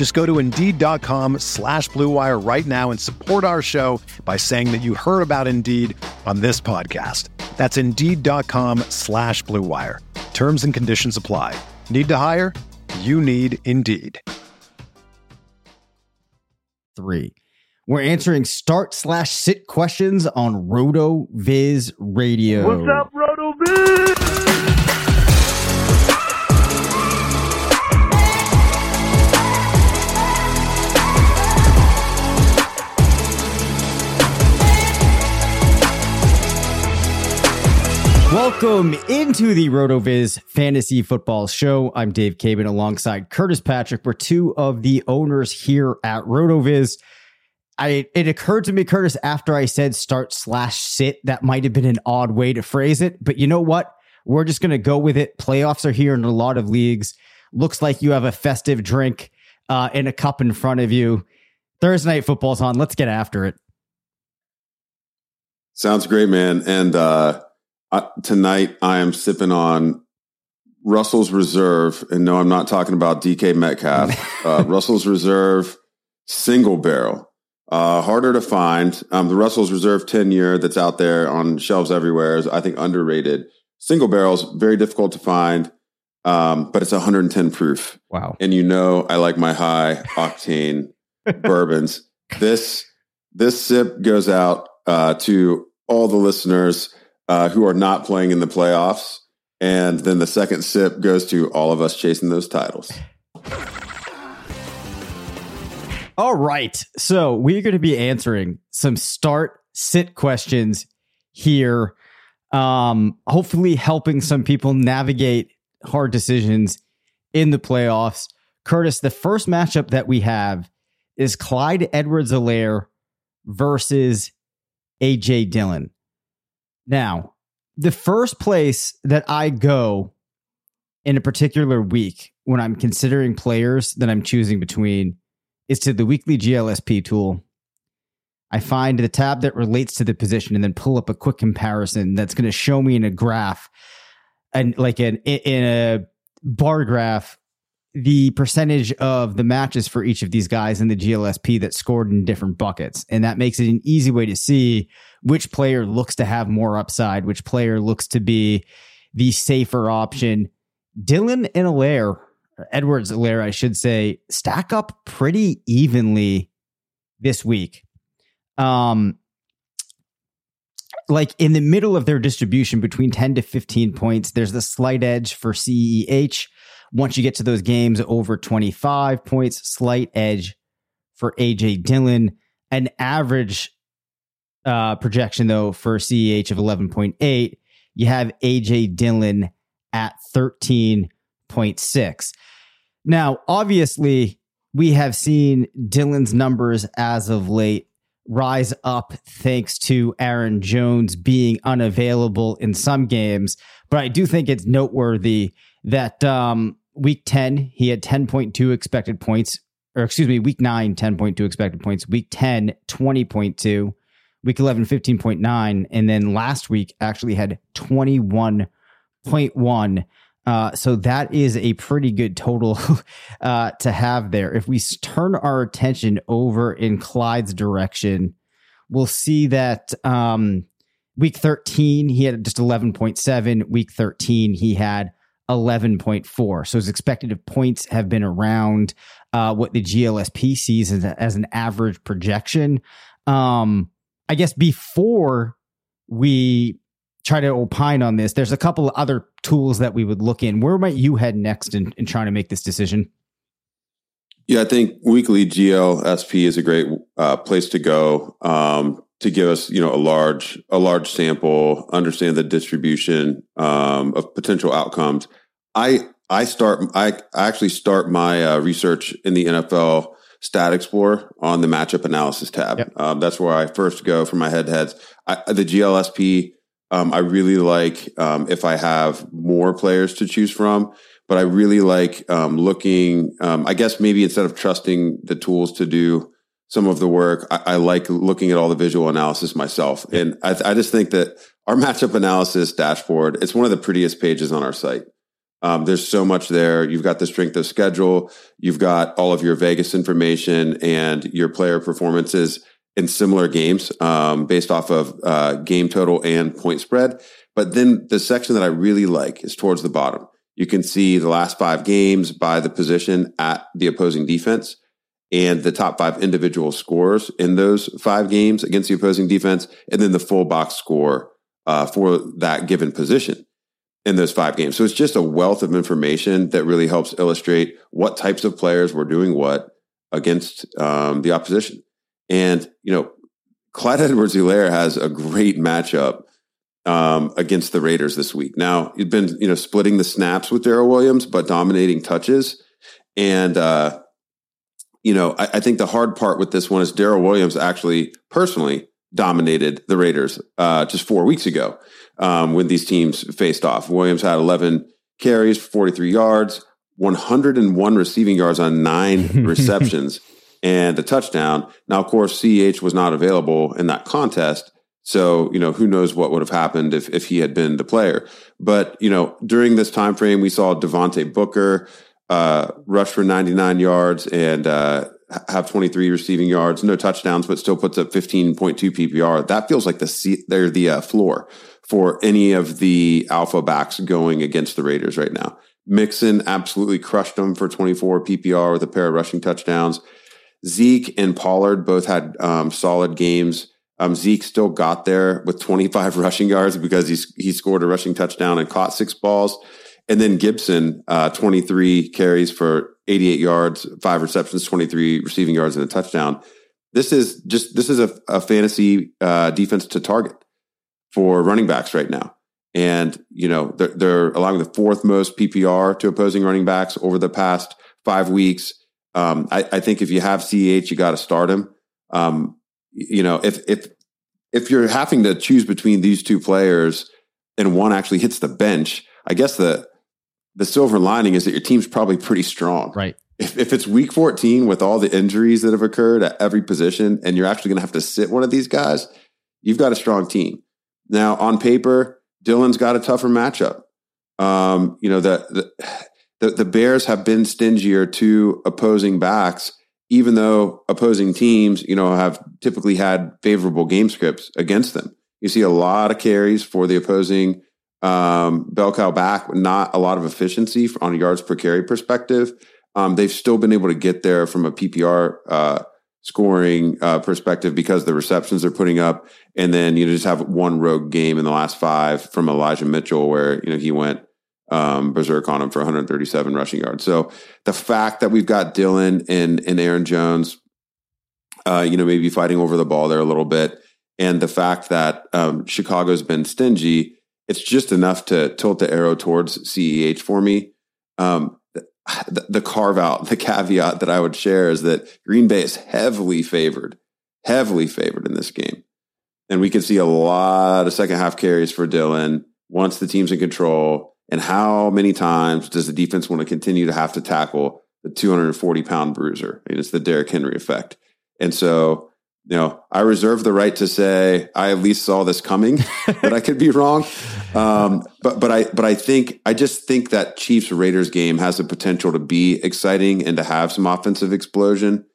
Just go to Indeed.com slash BlueWire right now and support our show by saying that you heard about Indeed on this podcast. That's Indeed.com slash BlueWire. Terms and conditions apply. Need to hire? You need Indeed. Three. We're answering start slash sit questions on RotoViz Radio. What's up, Roto Viz? Welcome into the RotoViz Fantasy Football Show. I'm Dave Caban alongside Curtis Patrick. We're two of the owners here at RotoViz. I it occurred to me, Curtis, after I said start slash sit, that might have been an odd way to phrase it. But you know what? We're just gonna go with it. Playoffs are here in a lot of leagues. Looks like you have a festive drink uh, in a cup in front of you. Thursday night football's on. Let's get after it. Sounds great, man. And uh, I, tonight I am sipping on Russell's Reserve, and no, I'm not talking about DK Metcalf. uh, Russell's Reserve single barrel, uh, harder to find. Um, the Russell's Reserve 10 year that's out there on shelves everywhere is, I think, underrated. Single barrels very difficult to find, um, but it's 110 proof. Wow. And you know, I like my high octane bourbons. This this sip goes out uh, to all the listeners uh, who are not playing in the playoffs. And then the second sip goes to all of us chasing those titles. All right. So we're going to be answering some start sit questions here. Um, hopefully helping some people navigate hard decisions in the playoffs. Curtis, the first matchup that we have is Clyde Edwards Helaire versus AJ Dillon. Now, the first place that I go in a particular week when I'm considering players that I'm choosing between is to the weekly GLSP tool. I find the tab that relates to the position and then pull up a quick comparison that's going to show me in a graph and like an in a bar graph the percentage of the matches for each of these guys in the GLSP that scored in different buckets. And that makes it an easy way to see which player looks to have more upside, which player looks to be the safer option. Dillon and Helaire, Edwards Helaire, I should say, stack up pretty evenly this week. Um, like in the middle of their distribution between 10 to 15 points, there's the slight edge for CEH. Once you get to those games over 25 points, slight edge for AJ Dillon. An average uh, projection, though, for CEH of 11.8. You have AJ Dillon at 13.6. Now, obviously, we have seen Dillon's numbers as of late rise up thanks to Aaron Jones being unavailable in some games. But I do think it's noteworthy that um, week 10, he had 10.2 expected points, or excuse me, week 9, 10.2 expected points, week 10, 20.2, week 11, 15.9, and then last week actually had 21.1. Uh, so that is a pretty good total uh, to have there. If we turn our attention over in Clyde's direction, we'll see that um, week 13, he had just 11.7. Week 13, he had 11.4. So his expected points have been around uh, what the GLSP sees as, a, as an average projection. Um, I guess before we try to opine on this, there's a couple of other tools that we would look in. Where might you head next in, in trying to make this decision? Yeah, I think weekly GLSP is a great uh, place to go um, to give us, you know, a large a large sample, understand the distribution um, of potential outcomes. I I start I, actually start my uh, research in the NFL Stat Explorer on the matchup analysis tab. Yep. Um, that's where I first go for my head to heads. The GLSP um, I really like um, if I have more players to choose from, but I really like um, looking. Um, I guess maybe instead of trusting the tools to do some of the work, I, I like looking at all the visual analysis myself. And I, I, just think that our matchup analysis dashboard, it's one of the prettiest pages on our site. Um, there's so much there. You've got the strength of schedule. You've got all of your Vegas information and your player performances in similar games um, based off of uh, game total and point spread. But then the section that I really like is towards the bottom. You can see the last five games by the position at the opposing defense and the top five individual scores in those five games against the opposing defense, and then the full box score uh, for that given position in those five games. So it's just a wealth of information that really helps illustrate what types of players were doing what against um, the opposition. And, you know, Clyde Edwards Helaire has a great matchup um, against the Raiders this week. Now, he'd been, you know, splitting the snaps with Darrel Williams, but dominating touches. And, uh, you know, I, I, think the hard part with this one is Darrel Williams actually personally dominated the Raiders uh, just four weeks ago um, when these teams faced off. Williams had 11 carries, 43 yards, 101 receiving yards on nine receptions and a touchdown. Now, of course, CEH was not available in that contest. So, you know, who knows what would have happened if, if he had been the player. But, you know, during this time frame, we saw Devontae Booker uh, rush for 99 yards and uh, have 23 receiving yards, no touchdowns, but still puts up 15.2 PPR. That feels like the they're the uh, floor for any of the alpha backs going against the Raiders right now. Mixon absolutely crushed them for 24 PPR with a pair of rushing touchdowns. Zeke and Pollard both had um, solid games. Um, Zeke still got there with 25 rushing yards because he's, he scored a rushing touchdown and caught six balls. And then Gibson, uh, 23 carries for 88 yards, five receptions, 23 receiving yards, and a touchdown. This is just this is a, a fantasy uh, defense to target for running backs right now. And you know they're, they're allowing the fourth most PPR to opposing running backs over the past five weeks. Um, I, I, think if you have CEH, you got to start him. Um, you know, if if if you're having to choose between these two players and one actually hits the bench, I guess the the silver lining is that your team's probably pretty strong. Right. If, if it's week 14 with all the injuries that have occurred at every position and you're actually going to have to sit one of these guys, you've got a strong team. Now, on paper, Dillon's got a tougher matchup. Um, you know, the, the the, the Bears have been stingier to opposing backs, even though opposing teams, you know, have typically had favorable game scripts against them. You see a lot of carries for the opposing um, bell cow back, not a lot of efficiency on a yards per carry perspective. Um, they've still been able to get there from a PPR uh, scoring uh, perspective because the receptions they're putting up, and then you know, just have one rogue game in the last five from Elijah Mitchell where you know he went um, berserk on him for 137 rushing yards. So the fact that we've got Dillon and, and Aaron Jones, uh, you know, maybe fighting over the ball there a little bit, and the fact that um, Chicago's been stingy, it's just enough to tilt the arrow towards CEH for me. Um, the, the carve out, the caveat that I would share is that Green Bay is heavily favored, heavily favored in this game. And we could see a lot of second half carries for Dillon once the team's in control and how many times does the defense want to continue to have to tackle the 240 pound bruiser? I mean, it's the Derrick Henry effect. And so, you know, I reserve the right to say I at least saw this coming, but I could be wrong. Um, but but I but I think I just think that Chiefs Raiders game has the potential to be exciting and to have some offensive explosion.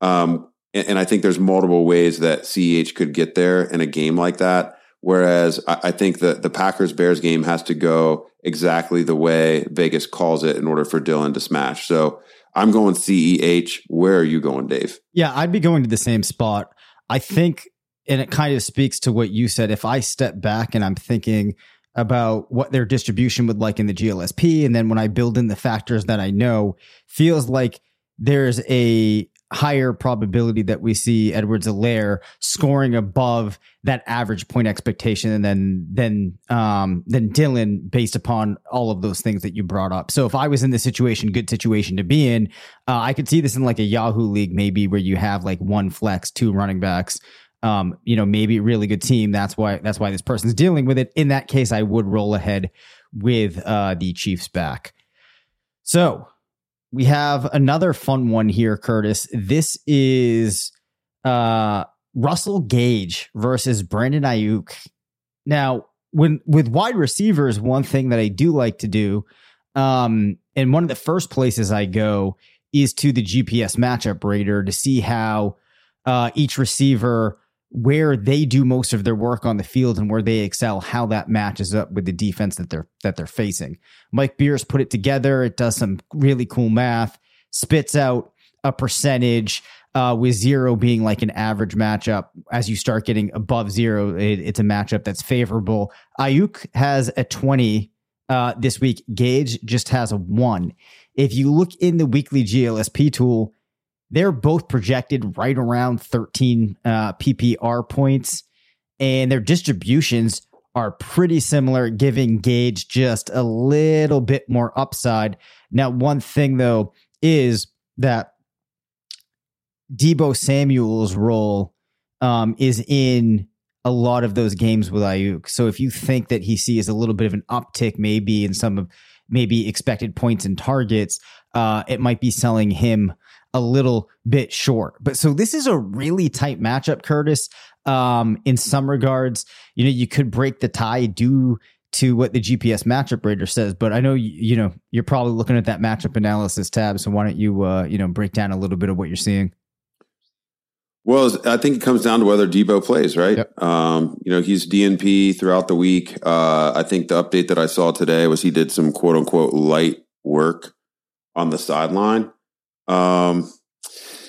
Um, and, and I think there's multiple ways that CEH could get there in a game like that. Whereas I, I think the the Packers Bears game has to go exactly the way Vegas calls it in order for Dillon to smash. So I'm going CEH. Where are you going, Dave? Yeah, I'd be going to the same spot. I think and it kind of speaks to what you said. If I step back and I'm thinking about what their distribution would like in the GLSP, and then when I build in the factors that I know, feels like there's a higher probability that we see Edwards-Helaire scoring above that average point expectation than than um than Dillon based upon all of those things that you brought up. So if I was in this situation, good situation to be in, uh, I could see this in like a Yahoo league maybe where you have like one flex, two running backs. Um, you know, maybe a really good team. That's why that's why this person's dealing with it. In that case, I would roll ahead with uh the Chiefs back. So we have another fun one here, Curtis. This is uh, Russell Gage versus Brandon Aiyuk. Now, when with wide receivers, one thing that I do like to do, um, and one of the first places I go is to the GPS matchup rater to see how uh, each receiver where they do most of their work on the field and where they excel, how that matches up with the defense that they're that they're facing. Mike Beers put it together. It does some really cool math, spits out a percentage uh, with zero being like an average matchup. As you start getting above zero, it, it's a matchup that's favorable. Aiyuk has a 20 uh, this week. Gage just has a one. If you look in the weekly GLSP tool, they're both projected right around 13 uh, PPR points, and their distributions are pretty similar, giving Gage just a little bit more upside. Now, one thing though is that Deebo Samuel's role um, is in a lot of those games with Aiyuk. So if you think that he sees a little bit of an uptick, maybe in some of maybe expected points and targets, uh, it might be selling him a little bit short. But so this is a really tight matchup, Curtis. Um, in some regards, you know, you could break the tie due to what the GPS matchup rater says, but I know you, you know you're probably looking at that matchup analysis tab. So why don't you uh, you know break down a little bit of what you're seeing? Well, I think it comes down to whether Deebo plays, right? Yep. Um, you know, he's DNP throughout the week. Uh, I think the update that I saw today was he did some quote unquote light work on the sideline. Um,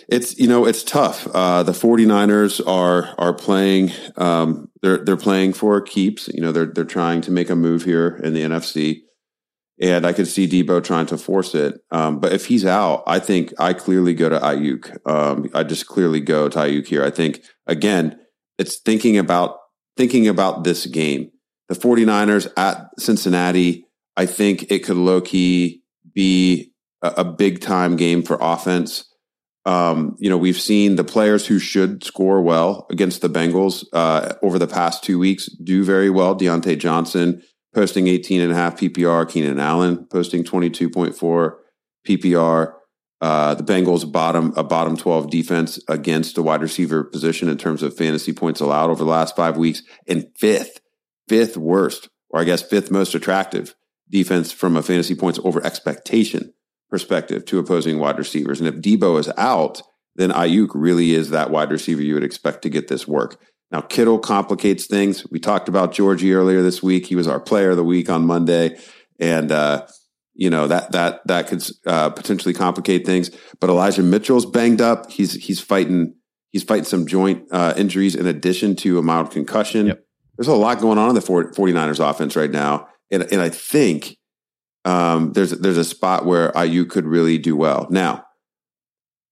it's you know it's tough. Uh, the 49ers are are playing. Um, they're they're playing for keeps. You know they're they're trying to make a move here in the NFC, and I could see Deebo trying to force it. Um, but if he's out, I think I clearly go to Aiyuk. Um, I just clearly go to Aiyuk here. I think again, it's thinking about thinking about this game. The 49ers at Cincinnati. I think it could low key be a, big time game for offense. Um, you know, we've seen the players who should score well against the Bengals uh, over the past two weeks do very well. Diontae Johnson posting 18 and a half PPR, Keenan Allen posting 22.4 PPR. Uh, the Bengals bottom a bottom 12 defense against the wide receiver position in terms of fantasy points allowed over the last five weeks, and fifth, fifth worst, or I guess fifth most attractive defense from a fantasy points over expectation perspective to opposing wide receivers. And if Deebo is out, then Aiyuk really is that wide receiver you would expect to get this work. Now, Kittle complicates things. We talked about Georgie earlier this week. He was our player of the week on Monday. And, uh, you know, that, that, that could, uh, potentially complicate things. But Elijah Mitchell's banged up. He's, he's fighting, he's fighting some joint, uh, injuries in addition to a mild concussion. Yep. There's a lot going on in the 49ers offense right now. And, and I think um, there's there's a spot where Aiyuk could really do well. Now,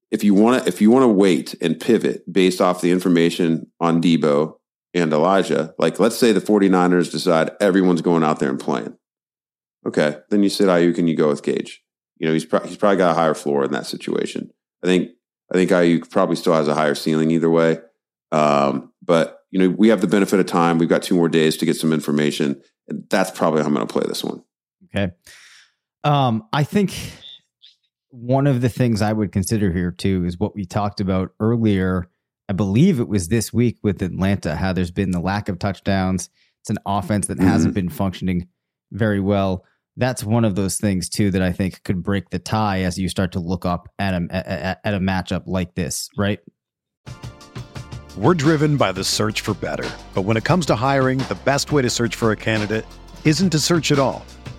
if you want to if you want to wait and pivot based off the information on Deebo and Elijah, like let's say the 49ers decide everyone's going out there and playing. Okay, then you sit Aiyuk can you go with Gage. You know, he's pro- he's probably got a higher floor in that situation. I think I think Aiyuk probably still has a higher ceiling either way. Um, but you know, we have the benefit of time. We've got two more days to get some information, and that's probably how I'm going to play this one. Okay. Um, I think one of the things I would consider here too is what we talked about earlier. I believe it was this week with Atlanta, how there's been the lack of touchdowns. It's an offense that mm-hmm. hasn't been functioning very well. That's one of those things too that I think could break the tie as you start to look up at a at, at a matchup like this, right? We're driven by the search for better, but when it comes to hiring, the best way to search for a candidate isn't to search at all.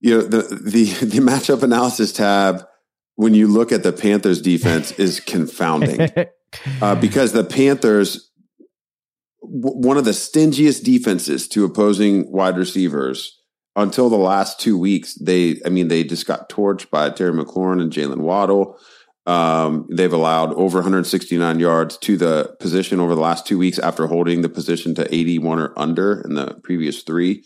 you know the the the matchup analysis tab when you look at the Panthers defense is confounding uh, because the Panthers w- one of the stingiest defenses to opposing wide receivers until the last two weeks. They I mean they just got torched by Terry McLaurin and Jaylen Waddle. Um, they've allowed over 169 yards to the position over the last two weeks after holding the position to 81 or under in the previous three.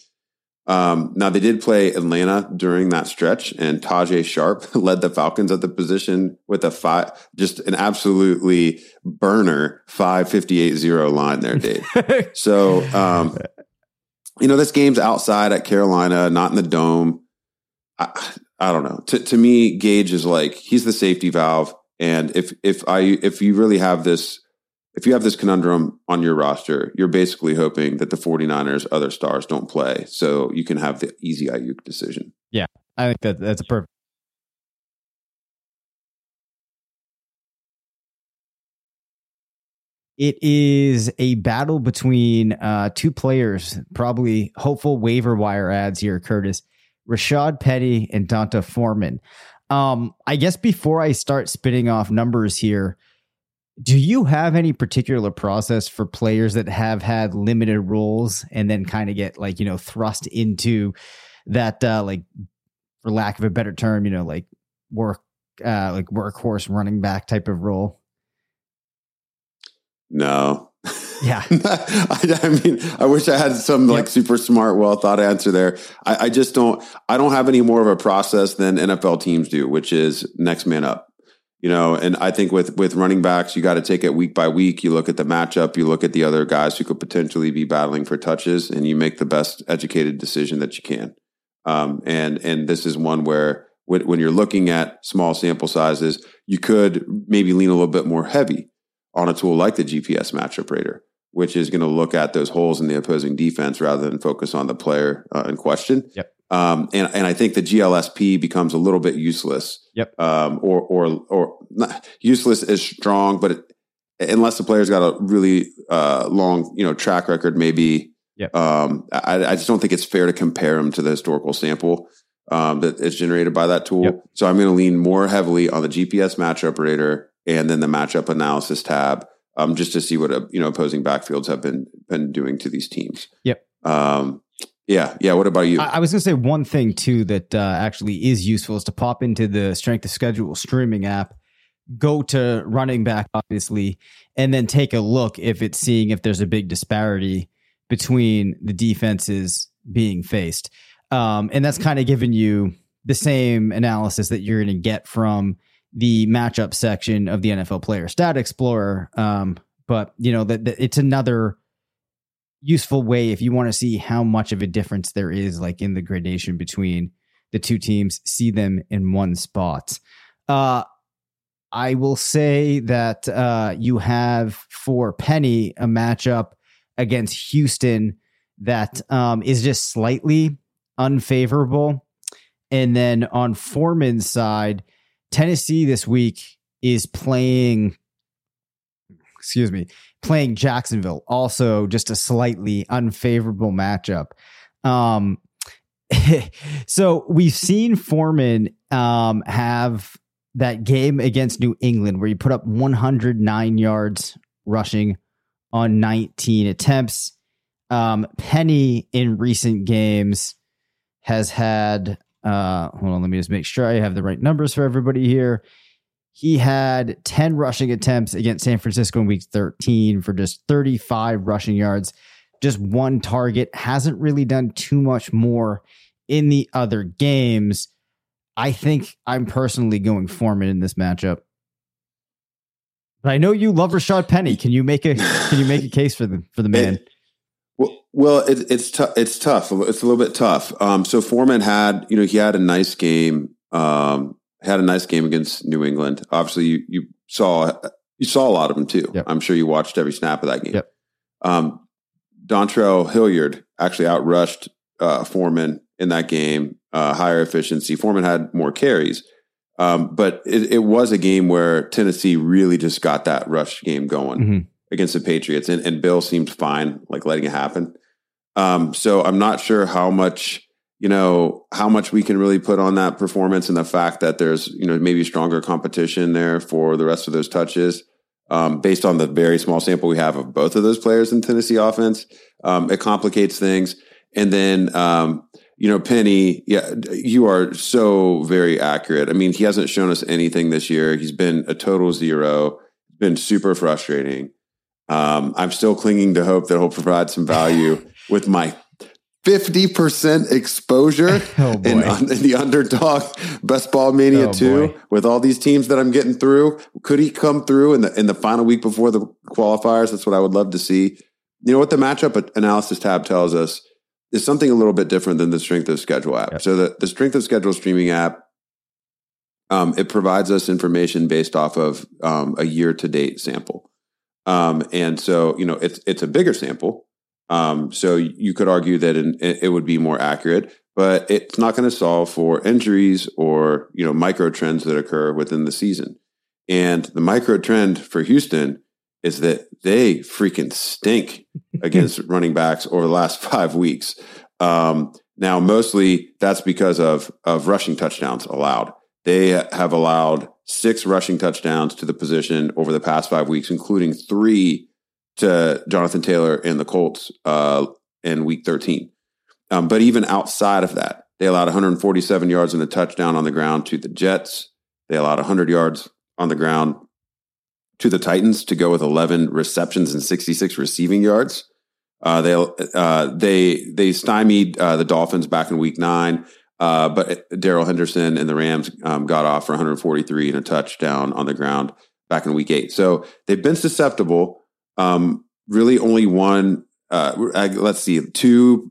Um, now they did play Atlanta during that stretch, and Tajae Sharpe led the Falcons at the position with a five, just an absolutely burner five fifty eight zero line there, Dave. so, um, you know, this game's outside at Carolina, not in the dome. I, I don't know. To, to me, Gage is like he's the safety valve, and if if I if you really have this if you have this conundrum on your roster, you're basically hoping that the 49ers other stars don't play so you can have the easy Aiyuk decision. Yeah, I think that that's a perfect. It is a battle between uh, two players, probably hopeful waiver wire ads here, Curtis. Rashaad Penny and D'Onta Foreman. Um, I guess before I start spitting off numbers here, do you have any particular process for players that have had limited roles and then kind of get like, you know, thrust into that, uh, like, for lack of a better term, you know, like work, uh, like workhorse running back type of role? No. Yeah. I, I, mean, I wish I had some like super smart, well thought answer there. I, I just don't, I don't have any more of a process than NFL teams do, which is next man up you know and i think with with running backs you got to take it week by week. You look at the matchup you look at the other guys who could potentially be battling for touches and you make the best educated decision that you can. Um, and and this is one where when, you're looking at small sample sizes you could maybe lean a little bit more heavy on a tool like the gps matchup rater which is going to look at those holes in the opposing defense rather than focus on the player uh, in question. Yep um, and, and I think the GLSP becomes a little bit useless. Yep. Um, or, or, or not, useless is strong, but it, unless the player's got a really, uh, long, you know, track record, maybe, yep. um, I, I just don't think it's fair to compare them to the historical sample, um, that is generated by that tool. Yep. So I'm going to lean more heavily on the GPS matchup rater and then the matchup analysis tab, um, just to see what, uh, you know, opposing backfields have been, been doing to these teams. Yep. Um, yeah, yeah. What about you? I, I was going to say one thing too that uh, actually is useful is to pop into the Strength of Schedule streaming app, go to running back, obviously, and then take a look if it's seeing if there's a big disparity between the defenses being faced. Um, and that's kind of given you the same analysis that you're going to get from the matchup section of the NFL Player Stat Explorer. Um, but you know that it's another useful way if you want to see how much of a difference there is, like in the gradation between the two teams. See them in one spot. Uh, I will say that uh, you have for Penny a matchup against Houston that um, is just slightly unfavorable. And then on Foreman's side, Tennessee this week is playing, excuse me, playing Jacksonville. Also, just a slightly unfavorable matchup. Um, so we've seen Foreman um, have that game against New England where he put up 109 yards rushing on 19 attempts. Um, Penny in recent games has had, uh, hold on, let me just make sure I have the right numbers for everybody here. He had 10 rushing attempts against San Francisco in week 13 for just 35 rushing yards, just one target. Hasn't really done too much more in the other games. I think I'm personally going Foreman in this matchup. But I know you love Rashaad Penny. Can you make a can you make a case for the for the man? It, well, well, it, it's tough. It's tough. It's a little bit tough. Um, so Foreman had, you know, he had a nice game. Um, had a nice game against New England. Obviously, you you saw you saw a lot of them too. Yep. I'm sure you watched every snap of that game. Yep. Um, Dontrell Hilliard actually outrushed uh, Foreman in that game, uh, higher efficiency. Foreman had more carries, um, but it, it, was a game where Tennessee really just got that rush game going mm-hmm. against the Patriots, and, and, Bill seemed fine, like letting it happen. Um, so I'm not sure how much you know how much we can really put on that performance and the fact that there's you know maybe stronger competition there for the rest of those touches. Um, based on the very small sample we have of both of those players in Tennessee offense, um, it complicates things. And then um, you know, Penny, yeah, you are so very accurate. I mean, he hasn't shown us anything this year. He's been a total zero. Been super frustrating. Um, I'm still clinging to hope that he'll provide some value with my 50% exposure oh in, in, the underdog best ball mania oh too boy. with all these teams that I'm getting through. Could he come through in the in the final week before the qualifiers? That's what I would love to see. You know what the matchup analysis tab tells us is something a little bit different than the strength of schedule app. Yep. So the, the strength of schedule streaming app, um, it provides us information based off of um, a year to date sample. Um, and so, you know, it's, it's a bigger sample. Um, so you could argue that it, it would be more accurate, but it's not going to solve for injuries or, you know, micro trends that occur within the season. And the micro trend for Houston is that they freaking stink against running backs over the last five weeks. Um, now, mostly that's because of of rushing touchdowns allowed. They have allowed six rushing touchdowns to the position over the past five weeks, including three to Jonathan Taylor and the Colts uh, in Week 13. Um, but even outside of that, they allowed 147 yards and a touchdown on the ground to the Jets. They allowed 100 yards on the ground to the Titans to go with 11 receptions and 66 receiving yards. Uh, they uh, they they stymied uh, the Dolphins back in Week Nine, uh, but Darrell Henderson and the Rams um, got off for 143 and a touchdown on the ground back in Week Eight. So they've been susceptible. Um, really, only one. Uh, let's see, two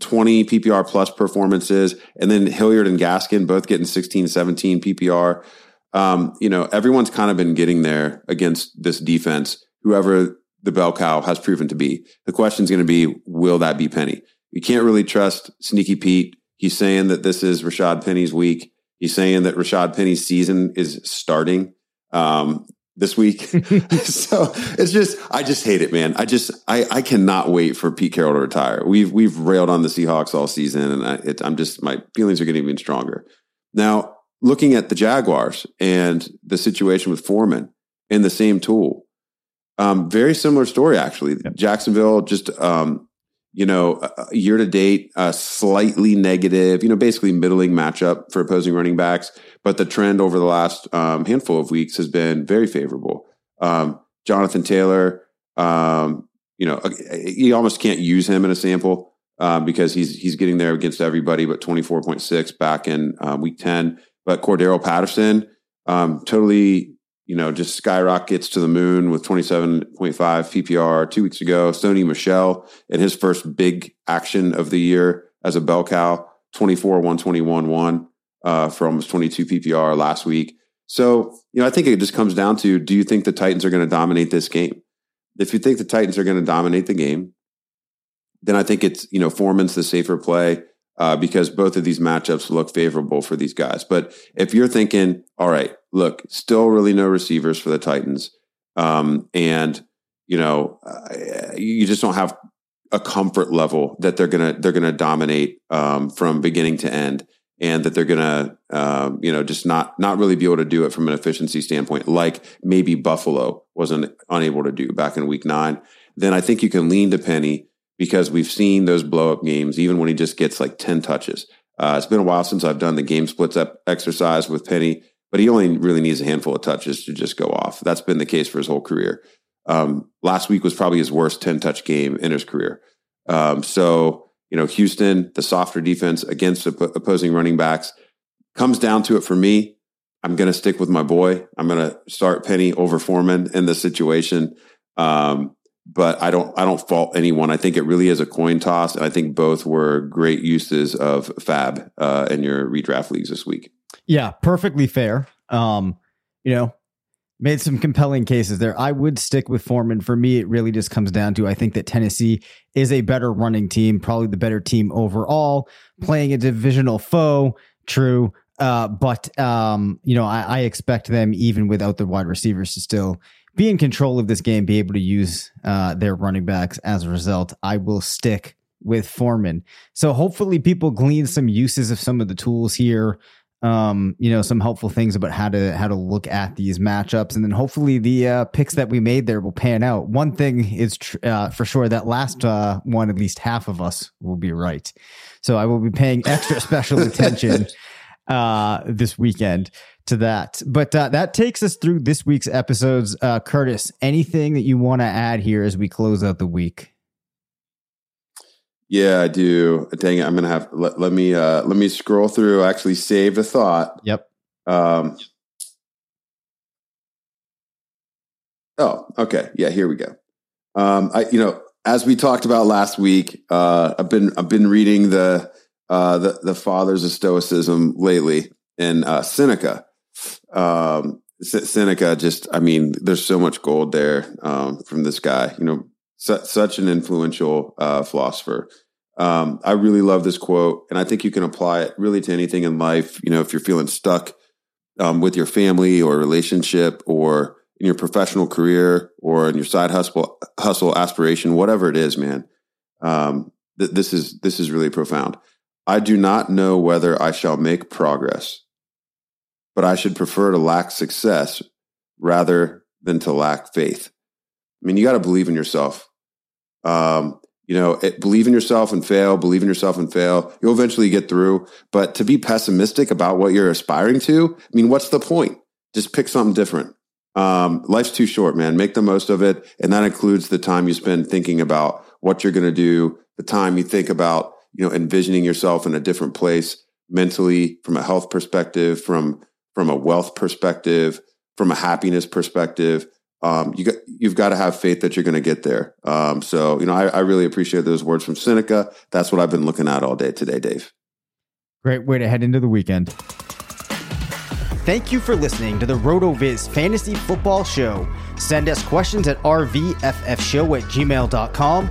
20 PPR plus performances, and then Hilliard and Gaskin both getting 16, 17 PPR um, you know, everyone's kind of been getting there against this defense, whoever the bell cow has proven to be. The question is going to be, will that be Penny? You can't really trust Sneaky Pete. He's saying that this is Rashaad Penny's week. He's saying that Rashaad Penny's season is starting um, this week. so it's just, I just hate it, man. I just, I, I cannot wait for Pete Carroll to retire. We've, we've railed on the Seahawks all season, and I, it, I'm just, my feelings are getting even stronger. Now, looking at the Jaguars and the situation with Foreman in the same tool. Um, very similar story, actually. Yep. Jacksonville just, um, you know, year to date, uh, slightly negative, you know, basically middling matchup for opposing running backs. But the trend over the last um, handful of weeks has been very favorable. Um, Jonathan Taylor, um, you know, you almost can't use him in a sample um, because he's he's getting there against everybody, but 24.6 back in uh, week 10. But Cordarrelle Patterson, um, totally, you know, just skyrockets to the moon with 27.5 PPR two weeks ago. Sony Michel in his first big action of the year as a bell cow, 24, 121, 1 uh, for almost 22 PPR last week. So, you know, I think it just comes down to do you think the Titans are going to dominate this game? If you think the Titans are going to dominate the game, then I think it's, you know, Foreman's the safer play uh, because both of these matchups look favorable for these guys. But if you're thinking, all right, look, still really no receivers for the Titans, um, and you know, uh, you just don't have a comfort level that they're gonna they're gonna dominate um, from beginning to end, and that they're gonna um, you know just not not really be able to do it from an efficiency standpoint, like maybe Buffalo wasn't unable to do back in Week Nine. Then I think you can lean to Penny because we've seen those blow up games, even when he just gets like 10 touches. Uh, it's been a while since I've done the game splits up exercise with Penny, but he only really needs a handful of touches to just go off. That's been the case for his whole career. Um, last week was probably his worst 10 touch game in his career. Um, so, you know, Houston, the softer defense against op- opposing running backs comes down to it for me. I'm going to stick with my boy. I'm going to start Penny over Foreman in this situation. Um, but I don't I don't fault anyone. I think it really is a coin toss, and I think both were great uses of FAAB uh, in your redraft leagues this week. Yeah, perfectly fair. Um, you know, made some compelling cases there. I would stick with Foreman. For me, it really just comes down to I think that Tennessee is a better running team, probably the better team overall, playing a divisional foe. True. Uh, but um, you know, I, I expect them even without the wide receivers to still be in control of this game, be able to use uh, their running backs as a result. I will stick with Foreman. So hopefully people glean some uses of some of the tools here. Um, you know, some helpful things about how to how to look at these matchups, and then hopefully the uh, picks that we made there will pan out. One thing is tr- uh, for sure that last uh, one, at least half of us will be right. So I will be paying extra special attention uh, this weekend to that. But uh, that takes us through this week's episodes. Uh, Curtis, anything that you want to add here as we close out the week? Yeah, I do. Dang it, I'm gonna have let, let me uh, let me scroll through. I actually saved a thought. Yep. Um, oh, okay. Yeah, here we go. Um, I you know as we talked about last week, uh, I've been I've been reading the uh, the the fathers of Stoicism lately, and uh, Seneca um, Seneca just, I mean, there's so much gold there um, from this guy. You know, su- such an influential uh, philosopher. Um, I really love this quote, and I think you can apply it really to anything in life. You know, if you're feeling stuck um, with your family or relationship, or in your professional career, or in your side hustle hustle aspiration, whatever it is, man. Um, th- this is this is really profound. I do not know whether I shall make progress but I should prefer to lack success rather than to lack faith. I mean, you got to believe in yourself. Um, you know, it, believe in yourself and fail, believe in yourself and fail. You'll eventually get through. But to be pessimistic about what you're aspiring to, I mean, what's the point? Just pick something different. Um, life's too short, man. Make the most of it. And that includes the time you spend thinking about what you're going to do, the time you think about, you know, envisioning yourself in a different place mentally, from a health perspective, from from a wealth perspective, from a happiness perspective. Um, you got, you've got to have faith that you're going to get there. Um, so, you know, I, I really appreciate those words from Seneca. That's what I've been looking at all day today, Dave. Great way to head into the weekend. Thank you for listening to the RotoViz Fantasy Football Show. Send us questions at rvffshow at gmail.com.